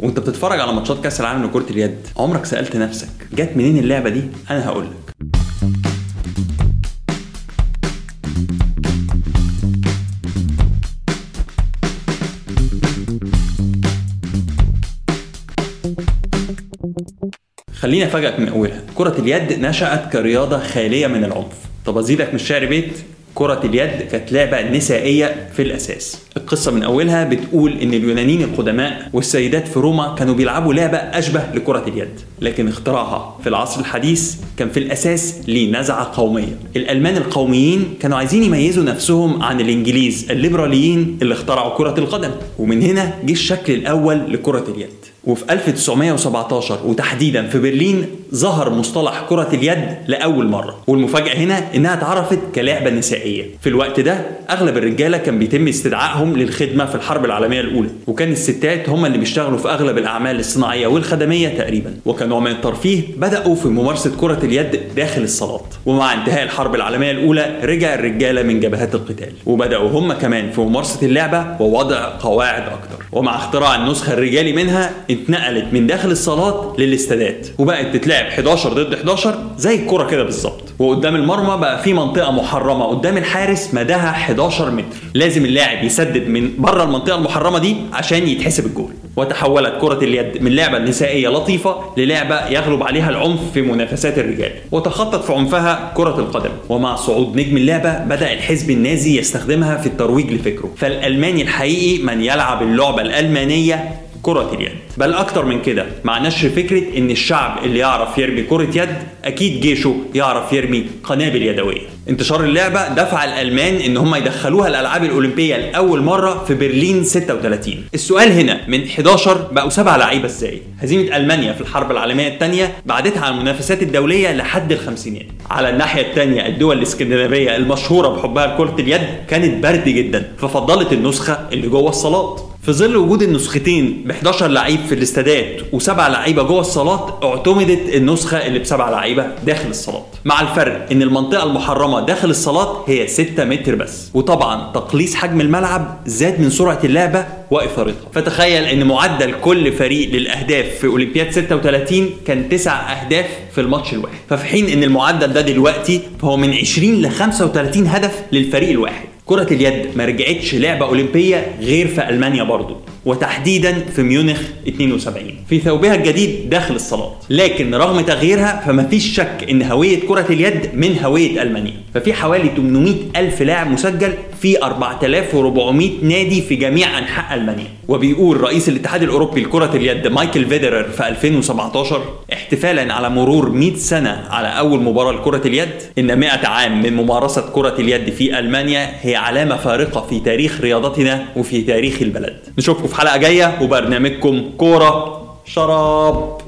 وانت بتتفرج على ماتشات كأس العالم لكرة اليد عمرك سألت نفسك جت منين اللعبة دي؟ أنا هقول لك خليني أفاجئك من أولها. كرة اليد نشأت كرياضة خالية من العنف. طب ازيدك من الشعر بيت؟ كرة اليد كانت لعبة نسائية في الأساس. القصة من أولها بتقول إن اليونانيين القدماء والسيدات في روما كانوا بيلعبوا لعبة أشبه لكرة اليد. لكن اختراعها في العصر الحديث كان في الأساس ليه نزعة قومية. الألمان القوميين كانوا عايزين يميزوا نفسهم عن الإنجليز الليبراليين اللي اخترعوا كرة القدم. ومن هنا جه الشكل الأول لكرة اليد. وفي 1917 وتحديدا في برلين ظهر مصطلح كرة اليد لأول مرة. والمفاجأة هنا إنها اتعرفت كلعبة نسائية. في الوقت ده أغلب الرجالة كان بيتم استدعائهم للخدمة في الحرب العالمية الأولى. وكان الستات هم اللي بيشتغلوا في أغلب الأعمال الصناعية والخدمية تقريبا. وكنوع من الترفيه بدأوا في ممارسة كرة اليد داخل الصالات. ومع انتهاء الحرب العالمية الأولى رجع الرجالة من جبهات القتال. وبدأوا هم كمان في ممارسة اللعبة ووضع قواعد أكتر. ومع اختراع النسخة الرجالي منها اتنقلت من داخل الصالات للاستادات. وبقت تتلعب 11 ضد 11 زي الكرة كده بالظبط. وقدام المرمى بقى في منطقة محرمة قدام الحارس مداها 11 متر. لازم اللاعب يسدد من بره المنطقة المحرمة دي عشان يتحسب الجول. وتحولت كرة اليد من لعبة نسائية لطيفة للعبة يغلب عليها العنف في منافسات الرجال. وتخطت في عنفها كرة القدم. ومع صعود نجم اللعبة بدأ الحزب النازي يستخدمها في الترويج لفكره. فالألماني الحقيقي من يلعب اللعبة الألمانية كرة اليد. بل أكتر من كده مع نشر فكرة إن الشعب اللي يعرف يرمي كرة يد أكيد جيشه يعرف يرمي قنابل يدوية. انتشار اللعبة دفع الألمان إن هم يدخلوها الألعاب الأولمبية لأول مرة في برلين 36 السؤال هنا من 11 بقوا سبعة لعيبة إزاي؟ هزيمة ألمانيا في الحرب العالمية الثانية بعدتها على المنافسات الدولية لحد الخمسينات. على الناحية الثانية الدول الإسكندنافية المشهورة بحبها لكرة اليد كانت برد جدا ففضلت النسخة اللي جوه الصالات. في ظل وجود النسختين ب 11 لعيب في الاستادات وسبع لعيبة جوه الصالات اعتمدت النسخة اللي بسبع لعيبة داخل الصالات. مع الفرق إن المنطقة المحرمة داخل الصالات هي 6 متر بس. وطبعا تقليص حجم الملعب زاد من سرعة اللعبة وإثارتها. فتخيل إن معدل كل فريق للأهداف في أولمبياد 36 كان 9 أهداف في الماتش الواحد. ففي حين إن المعدل ده دلوقتي فهو من 20 ل 35 هدف للفريق الواحد. كرة اليد ما رجعتش لعبة أولمبية غير في ألمانيا برضو وتحديدا في ميونخ 72 في ثوبها الجديد داخل الصالات لكن رغم تغييرها فما فيش شك إن هوية كرة اليد من هوية ألمانيا. ففي حوالي 800 ألف لاعب مسجل في 4400 نادي في جميع أنحاء ألمانيا. وبيقول رئيس الاتحاد الأوروبي لكرة اليد مايكل فيدرر في 2017 احتفالا على مرور 100 سنة على أول مباراة لكرة اليد إن 100 عام من ممارسة كرة اليد في ألمانيا هي علامة فارقة في تاريخ رياضتنا وفي تاريخ البلد. نشوفكم في حلقة جاية وبرنامجكم كورة شراب.